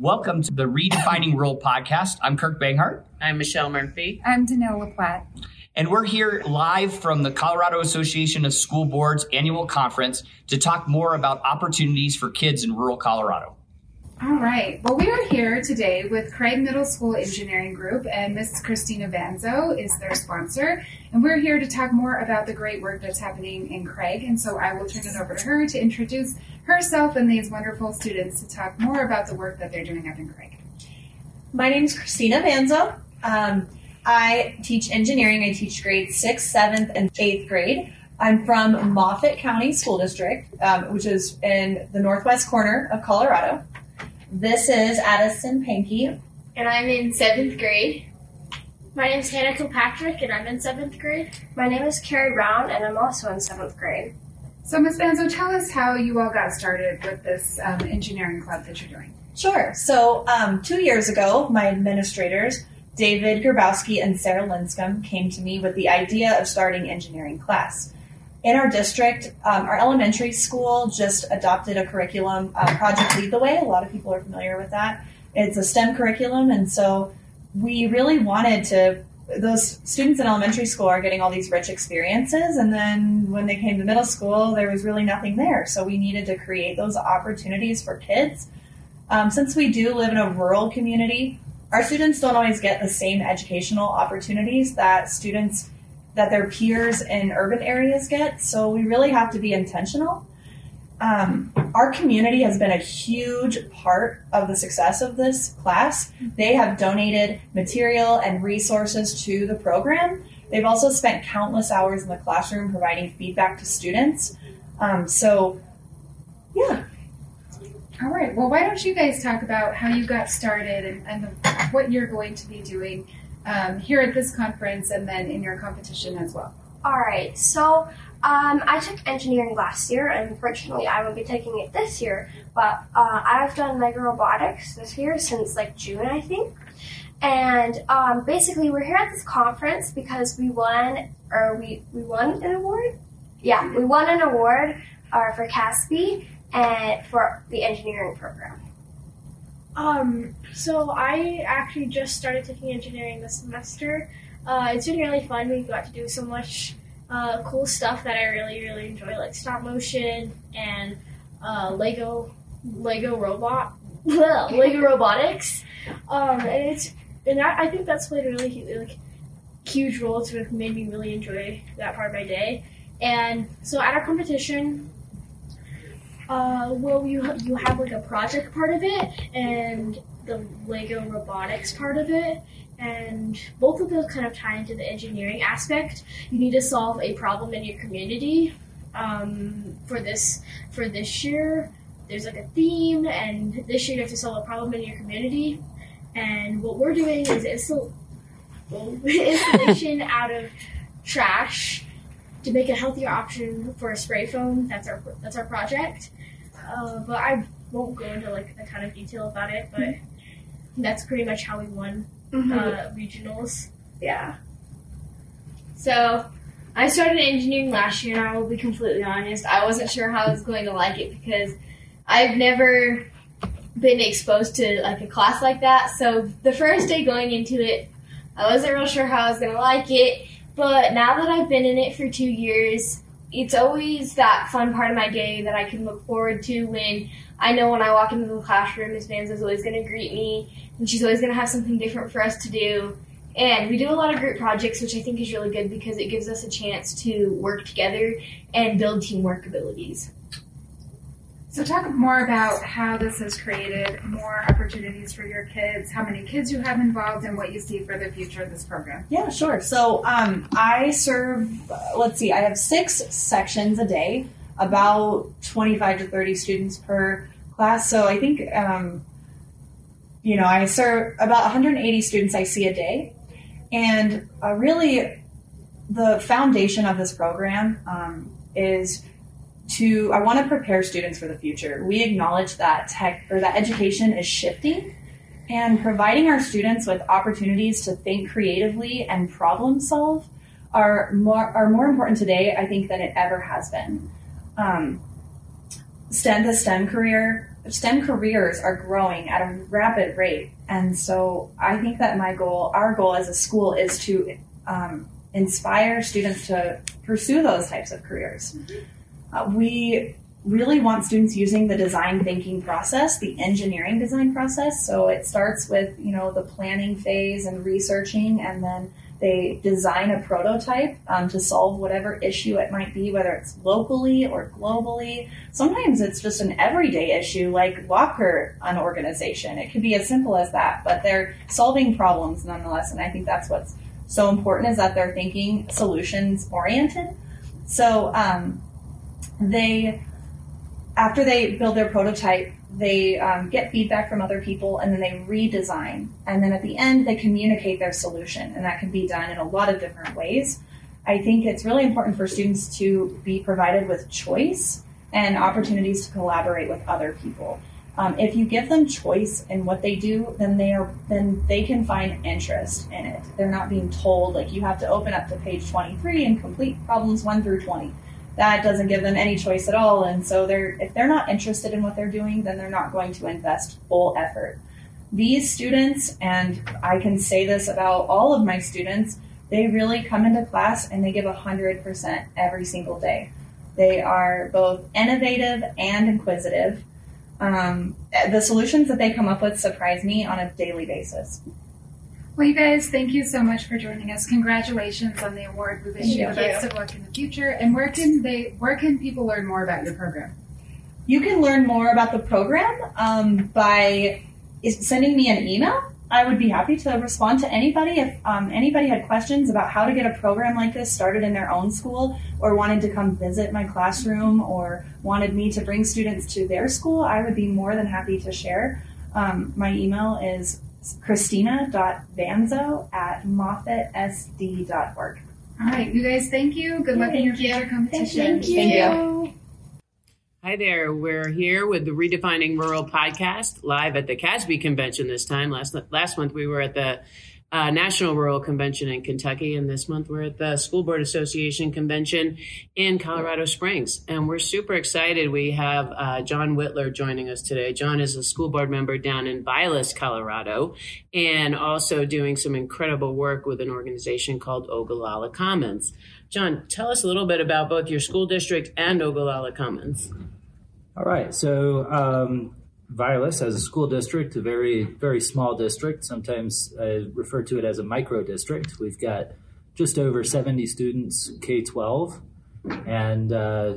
Welcome to the Redefining Rural podcast. I'm Kirk Banghart. I'm Michelle Murphy. I'm Denille LePlatt. And we're here live from the Colorado Association of School Boards annual conference to talk more about opportunities for kids in rural Colorado. All right. Well, we are here today with Craig Middle School Engineering Group, and Miss Cristina Vanzo is their sponsor. And we're here to talk more about the great work that's happening in Craig. And so I will turn it over to her to introduce herself and these wonderful students to talk more about the work that they're doing up in Craig. My name is Cristina Vanzo. Um, I teach engineering. I teach grades sixth, seventh, and eighth grade. I'm from Moffat County School District, um, which is in the northwest corner of Colorado. This is Addison Pankey. And I'm in seventh grade. My name is Hannah Kilpatrick, and I'm in seventh grade. My name is Carrie Brown, and I'm also in seventh grade. So, Ms. Vanzo, tell us how you all got started with this um, engineering club that you're doing. Sure. So, um, two years ago, my administrators, David Grabowski and Sarah Linscomb, came to me with the idea of starting engineering class in our district, um, our elementary school just adopted a curriculum, uh, Project Lead the Way. A lot of people are familiar with that. It's a STEM curriculum, and so we really wanted to. Those students in elementary school are getting all these rich experiences, and then when they came to middle school, there was really nothing there. So we needed to create those opportunities for kids. Um, since we do live in a rural community, our students don't always get the same educational opportunities that students that their peers in urban areas get. So we really have to be intentional. Um, our community has been a huge part of the success of this class. They have donated material and resources to the program. They've also spent countless hours in the classroom providing feedback to students. Um, so, yeah. All right. Well, why don't you guys talk about how you got started and, and the, what you're going to be doing um, here at this conference and then in your competition as well? All right. So um, I took engineering last year, and unfortunately, I won't be taking it this year. But uh, I've done Lego robotics this year since like June, I think. And um, basically, we're here at this conference because we won, or we, we won an award. Yeah, we won an award uh, for CASB and for the engineering program. Um, so I actually just started taking engineering this semester. Uh, it's been really fun. We've got to do so much uh, cool stuff that I really, really enjoy, like stop motion and uh, Lego, Lego robot, Lego robotics. Um, and it's and I, I think that's played a really like huge role to made me really enjoy that part of my day. And so at our competition, uh, well, you you have like a project part of it and the Lego robotics part of it, and both of those kind of tie into the engineering aspect. You need to solve a problem in your community. Um, for this for this year, there's like a theme, and this year you have to solve a problem in your community. And what we're doing is install- installation out of trash to make a healthier option for a spray foam. That's our that's our project. Uh, but I won't go into like a ton of detail about it. But mm-hmm. that's pretty much how we won mm-hmm. uh, regionals. Yeah. So I started engineering last year, and I will be completely honest. I wasn't sure how I was going to like it because I've never been exposed to like a class like that. So the first day going into it, I wasn't real sure how I was going to like it. But now that I've been in it for two years, it's always that fun part of my day that I can look forward to when I know when I walk into the classroom, Miss Vans is always going to greet me, and she's always going to have something different for us to do. And we do a lot of group projects, which I think is really good because it gives us a chance to work together and build teamwork abilities. So, talk more about how this has created more opportunities for your kids, how many kids you have involved, and what you see for the future of this program. Yeah, sure. So, um, I serve, let's see, I have six sections a day, about 25 to 30 students per class. So, I think, um, you know, I serve about 180 students I see a day. And uh, really, the foundation of this program um, is to I want to prepare students for the future. We acknowledge that tech or that education is shifting and providing our students with opportunities to think creatively and problem solve are more are more important today, I think, than it ever has been. Um, STEM the STEM career STEM careers are growing at a rapid rate. And so I think that my goal, our goal as a school, is to um, inspire students to pursue those types of careers. Uh, we really want students using the design thinking process, the engineering design process. So it starts with, you know, the planning phase and researching, and then they design a prototype um, to solve whatever issue it might be, whether it's locally or globally. Sometimes it's just an everyday issue like locker unorganization. It could be as simple as that, but they're solving problems nonetheless. And I think that's what's so important is that they're thinking solutions oriented. So um, they after they build their prototype, they um, get feedback from other people and then they redesign. And then at the end, they communicate their solution. And that can be done in a lot of different ways. I think it's really important for students to be provided with choice and opportunities to collaborate with other people. Um, if you give them choice in what they do, then they are then they can find interest in it. They're not being told like you have to open up to page 23 and complete problems 1 through 20 that doesn't give them any choice at all. And so they're if they're not interested in what they're doing, then they're not going to invest full effort. These students, and I can say this about all of my students, they really come into class and they give 100% every single day. They are both innovative and inquisitive. Um, the solutions that they come up with surprise me on a daily basis. Well, you guys, thank you so much for joining us. Congratulations on the award. We wish you the best of luck in the future. And where can they? Where can people learn more about your program? You can learn more about the program um, by sending me an email. I would be happy to respond to anybody if um, anybody had questions about how to get a program like this started in their own school, or wanted to come visit my classroom, or wanted me to bring students to their school. I would be more than happy to share. Um, my email is christina.vanzo at moffatsd.org. All right, you guys, thank you. Good luck in your future competition. Thank you. Thank you. Hi there. We're here with the Redefining Rural podcast live at the CASB convention this time. Last last month we were at the uh, National Rural Convention in Kentucky, and this month we're at the School Board Association Convention in Colorado Springs, and we're super excited. We have uh, John Whitler joining us today. John is a school board member down in Vilas, Colorado, and also doing some incredible work with an organization called Ogallala Commons. John, tell us a little bit about both your school district and Ogallala Commons. All right, so um, Vilas as a school district, a very, very small district. Sometimes I refer to it as a micro district. We've got just over 70 students, K 12, and uh,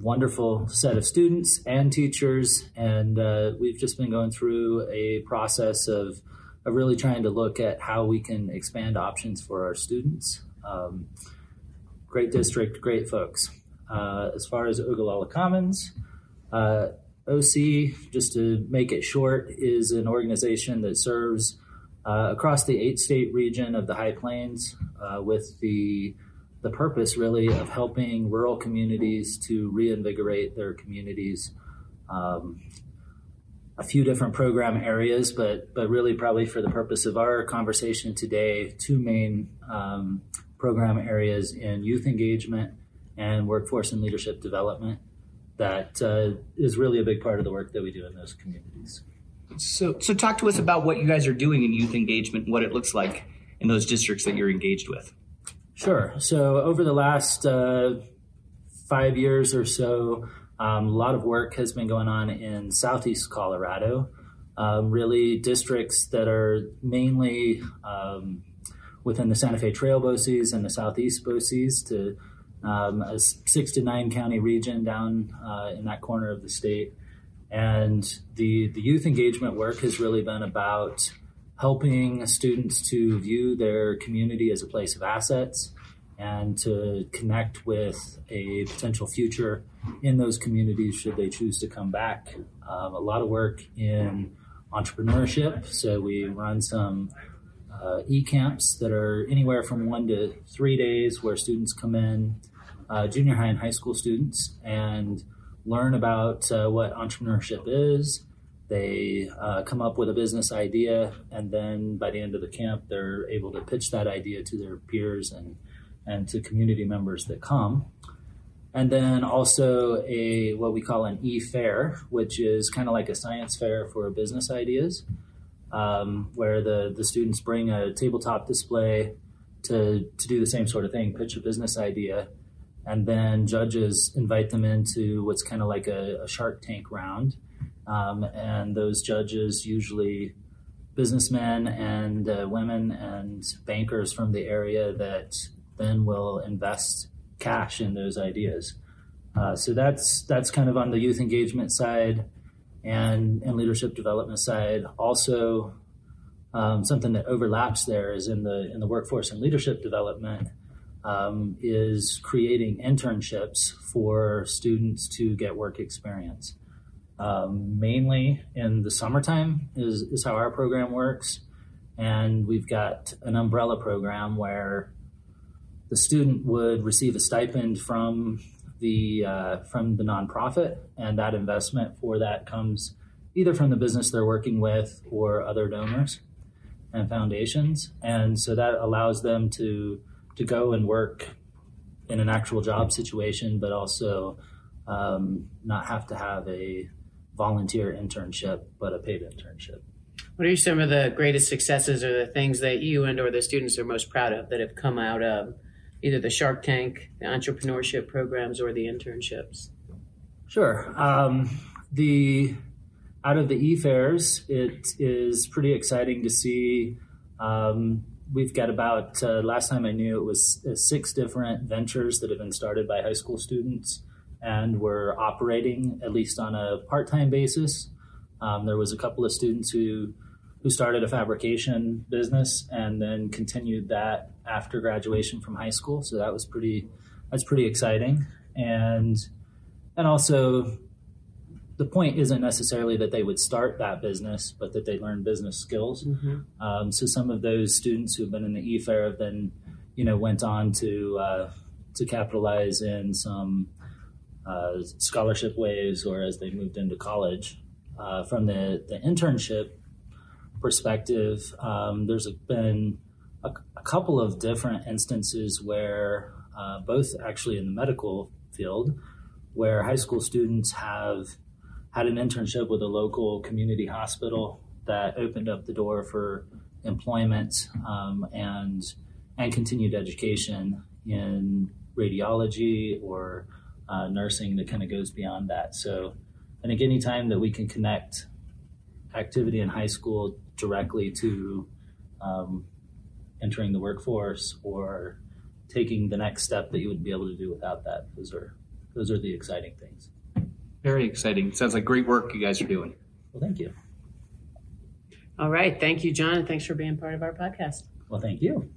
wonderful set of students and teachers. And uh, we've just been going through a process of, of really trying to look at how we can expand options for our students. Um, great district, great folks. Uh, as far as Ogallala Commons, uh, OC, just to make it short, is an organization that serves uh, across the eight state region of the High Plains uh, with the the purpose really of helping rural communities to reinvigorate their communities. Um, a few different program areas, but but really probably for the purpose of our conversation today, two main um, program areas in youth engagement and workforce and leadership development that uh, is really a big part of the work that we do in those communities. So, so talk to us about what you guys are doing in youth engagement, what it looks like in those districts that you're engaged with. Sure. So, over the last uh, five years or so, um, a lot of work has been going on in southeast Colorado. Um, really, districts that are mainly um, within the Santa Fe Trail BOCES and the Southeast BOCES to um, a six to nine county region down uh, in that corner of the state. And the, the youth engagement work has really been about helping students to view their community as a place of assets and to connect with a potential future in those communities should they choose to come back. Um, a lot of work in entrepreneurship. So we run some uh, e camps that are anywhere from one to three days where students come in uh, junior high and high school students and learn about uh, what entrepreneurship is. They uh, come up with a business idea, and then by the end of the camp, they're able to pitch that idea to their peers and, and to community members that come. and then also a what we call an e-fair, which is kind of like a science fair for business ideas, um, where the the students bring a tabletop display to to do the same sort of thing, pitch a business idea, and then judges invite them into what's kind of like a, a Shark Tank round, um, and those judges usually businessmen and uh, women and bankers from the area that then will invest cash in those ideas. Uh, so that's that's kind of on the youth engagement side and and leadership development side. Also, um, something that overlaps there is in the in the workforce and leadership development um, is creating internships for students to get work experience. Um, mainly in the summertime is, is how our program works. And we've got an umbrella program where the student would receive a stipend from the uh, from the nonprofit, and that investment for that comes either from the business they're working with or other donors and foundations, and so that allows them to to go and work in an actual job situation, but also um, not have to have a volunteer internship, but a paid internship. What are some of the greatest successes or the things that you and or the students are most proud of that have come out of either the Shark Tank, the entrepreneurship programs, or the internships? Sure. Um, the out of the e-fairs, it is pretty exciting to see. Um, we've got about uh, last time I knew it was uh, six different ventures that have been started by high school students and were operating at least on a part-time basis. Um, there was a couple of students who who started a fabrication business and then continued that after graduation from high school. So that was pretty that's pretty exciting. And and also the point isn't necessarily that they would start that business, but that they learn business skills. Mm-hmm. Um, so some of those students who've been in the e-fair have then, you know, went on to uh, to capitalize in some uh, scholarship waves or as they moved into college. Uh, from the, the internship perspective, um, there's been a, a, couple of different instances where, uh, both actually in the medical field, where high school students have had an internship with a local community hospital that opened up the door for employment um, and and continued education in radiology or uh, nursing that kind of goes beyond that. So I think any time that we can connect activity in high school directly to um, entering the workforce or taking the next step that you would be able to do without that. Those are those are the exciting things. Very exciting. Sounds like great work you guys are doing. Well, thank you. All right. Thank you, John. And Thanks for being part of our podcast. Well, thank you.